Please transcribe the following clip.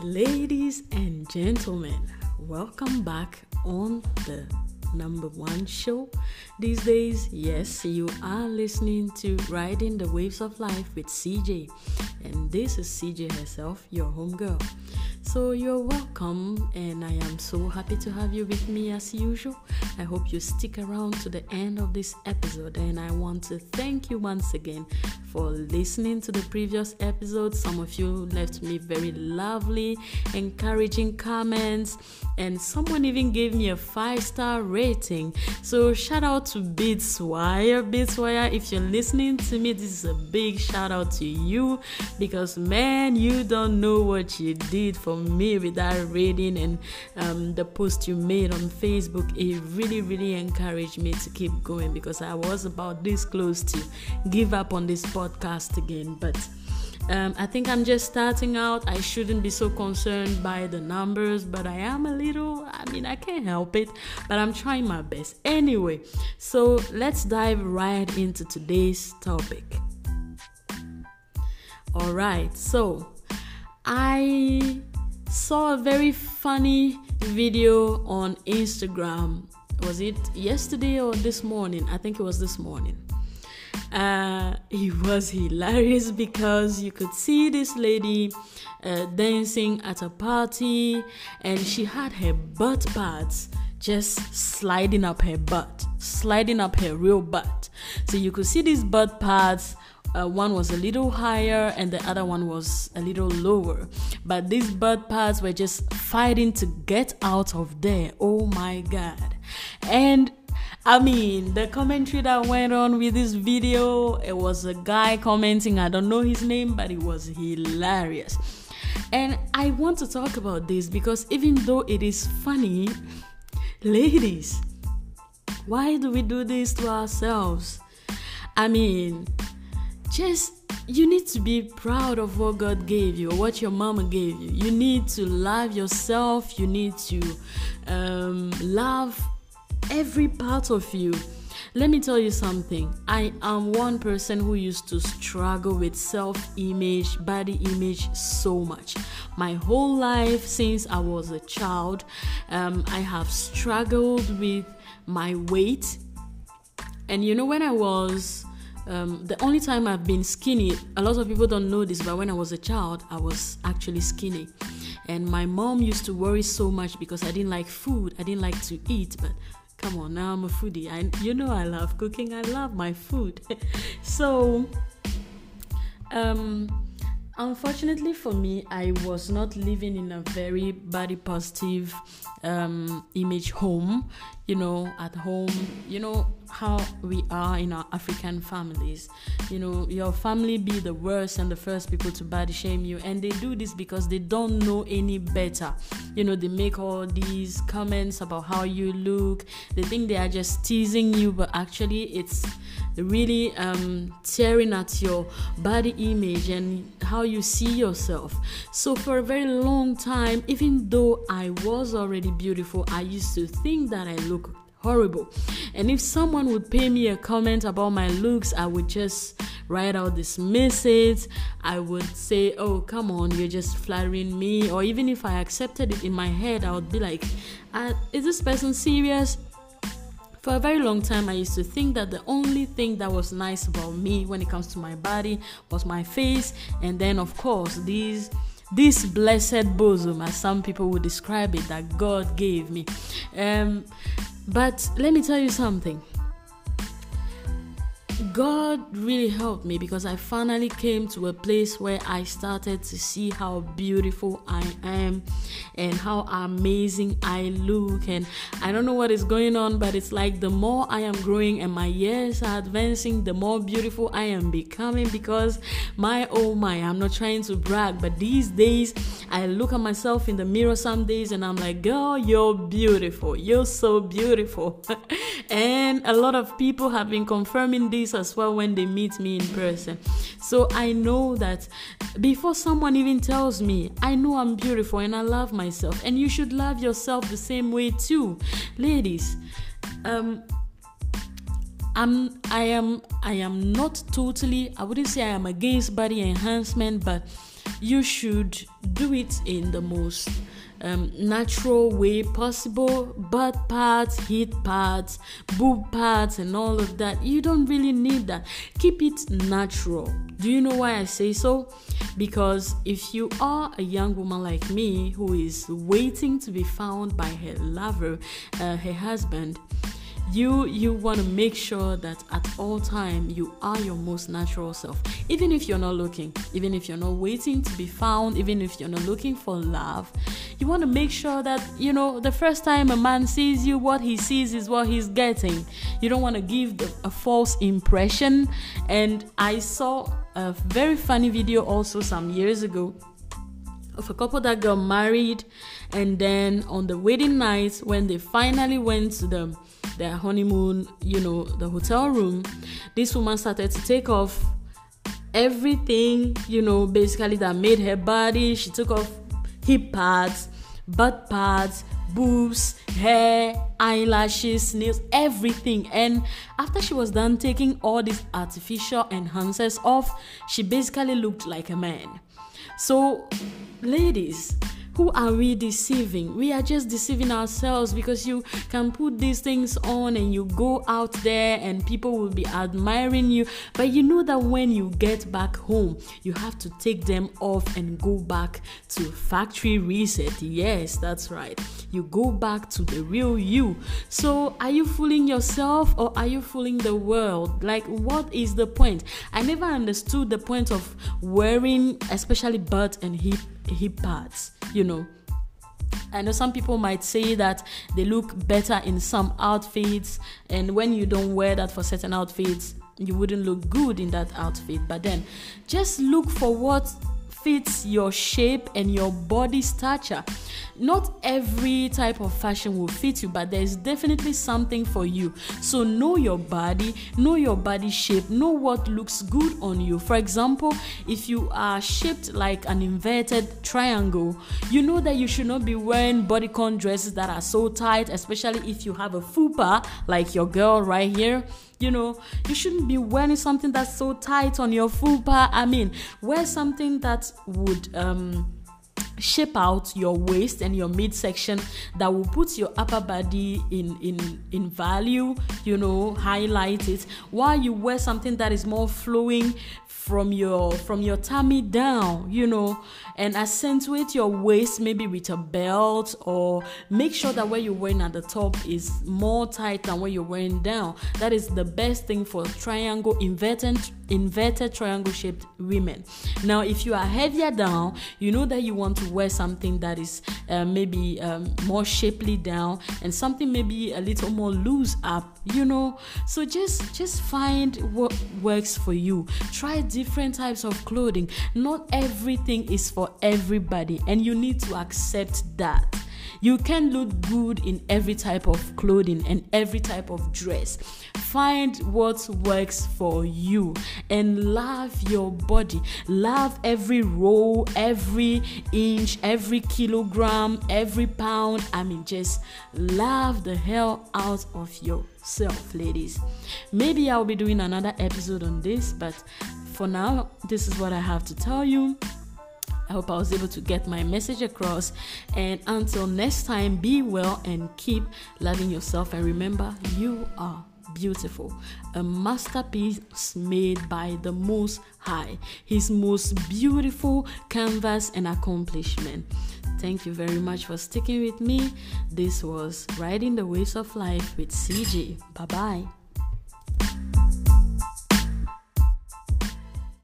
Ladies and gentlemen, welcome back on the number one show these days. Yes, you are listening to Riding the Waves of Life with CJ, and this is CJ herself, your homegirl. So you're welcome, and I am so happy to have you with me as usual. I hope you stick around to the end of this episode, and I want to thank you once again for listening to the previous episode. Some of you left me very lovely, encouraging comments, and someone even gave me a five star rating. So shout out to Beatswire. Beatswire, if you're listening to me, this is a big shout out to you because man, you don't know what you did for me with that rating and um, the post you made on Facebook. It really, really encouraged me to keep going because I was about this close to give up on this podcast again. But um, I think I'm just starting out. I shouldn't be so concerned by the numbers, but I am a little. I mean, I can't help it, but I'm trying my best. Anyway, so let's dive right into today's topic. All right, so I saw a very funny video on Instagram. Was it yesterday or this morning? I think it was this morning. Uh, it was hilarious because you could see this lady uh, dancing at a party and she had her butt pads just sliding up her butt, sliding up her real butt. So you could see these butt pads uh, one was a little higher and the other one was a little lower. But these butt pads were just fighting to get out of there. Oh my god. And I mean, the commentary that went on with this video, it was a guy commenting, I don't know his name, but it was hilarious. And I want to talk about this because even though it is funny, ladies, why do we do this to ourselves? I mean, just you need to be proud of what God gave you or what your mama gave you. You need to love yourself. You need to um, love every part of you. Let me tell you something. I am one person who used to struggle with self image, body image so much. My whole life since I was a child, um, I have struggled with my weight. And you know, when I was um, the only time I've been skinny, a lot of people don't know this, but when I was a child, I was actually skinny. And my mom used to worry so much because I didn't like food, I didn't like to eat, but come on, now I'm a foodie. I, you know, I love cooking, I love my food. so, um, unfortunately for me, I was not living in a very body positive um, image home. You know, at home, you know how we are in our African families. You know, your family be the worst and the first people to body shame you, and they do this because they don't know any better. You know, they make all these comments about how you look. They think they are just teasing you, but actually, it's really um, tearing at your body image and how you see yourself. So, for a very long time, even though I was already beautiful, I used to think that I look horrible. And if someone would pay me a comment about my looks, I would just write out dismiss it. I would say, Oh, come on, you're just flattering me. Or even if I accepted it in my head, I would be like, uh, Is this person serious? For a very long time, I used to think that the only thing that was nice about me when it comes to my body was my face, and then, of course, these this blessed bosom, as some people would describe it, that God gave me. Um, but let me tell you something. God really helped me because I finally came to a place where I started to see how beautiful I am and how amazing I look. And I don't know what is going on, but it's like the more I am growing and my years are advancing, the more beautiful I am becoming because my oh my, I'm not trying to brag, but these days I look at myself in the mirror some days and I'm like, girl, you're beautiful. You're so beautiful. and a lot of people have been confirming this as well when they meet me in person. So I know that before someone even tells me, I know I'm beautiful and I love myself. And you should love yourself the same way too. Ladies, um, I'm I am I am not totally I wouldn't say I am against body enhancement, but you should do it in the most um, natural way possible butt parts hip parts boob parts and all of that. You don't really need that. Keep it natural. Do you know why i say so? Because if you are a young woman like me who is waiting to be found by her lover uh, her husband you you want to make sure that at all time you are your most natural self. Even if you're not looking even if you're not waiting to be found even if you're not looking for love you want to make sure that you know the first time a man sees you what he sees is what he's getting. You don't want to give a false impression. And i saw a very funny video also some years ago of a couple that got married. And then on the wedding night when they finally went to the their honeymoon, you know, the hotel room, this woman started to take off everything, you know, basically that made her body. She took off hip pads, butt pads, boobs, hair, eyelashes, nails, everything. And after she was done taking all these artificial enhancers off, she basically looked like a man. So, ladies, who are we deceiving? We are just deceiving ourselves because you can put these things on and you go out there and people will be admiring you. But you know that when you get back home, you have to take them off and go back to factory reset. Yes, that's right. You go back to the real you. So, are you fooling yourself or are you fooling the world? Like, what is the point? I never understood the point of wearing, especially butt and hip hip pads, you know. I know some people might say that they look better in some outfits, and when you don't wear that for certain outfits, you wouldn't look good in that outfit. But then just look for what fits your shape and your body stature. Not every type of fashion will fit you, but there's definitely something for you. So know your body, know your body shape, know what looks good on you. For example, if you are shaped like an inverted triangle, you know that you should not be wearing bodycon dresses that are so tight, especially if you have a fupa like your girl right here you know you shouldn't be wearing something that's so tight on your full fupa. I mean wear something that would um shape out your waist and your midsection that will put your upper body in in in value you know highlight it. While you wear something that is more flowing from your from your tummy down you know and accentuate your waist maybe with a belt or make sure that what you're wearing at the top is more tight than what you're wearing down. That is the best thing for triangle inverted inverted triangle shaped women. Now if you are heavier down you know that you want to wear something that is uh, maybe um, more shapely down and something maybe a little more loose up you know so just just find what works for you try different types of clothing. Not everything is for everybody, and you need to accept that. You can look good in every type of clothing and every type of dress. Find what works for you and love your body. Love every roll, every inch, every kilogram, every pound. I mean, just love the hell out of yourself, ladies. Maybe I'll be doing another episode on this, but for now, this is what I have to tell you. I hope I was able to get my message across. And until next time, be well and keep loving yourself. And remember, you are beautiful, a masterpiece made by the Most High, His most beautiful canvas and accomplishment. Thank you very much for sticking with me. This was Riding the Waves of Life with CJ. Bye bye.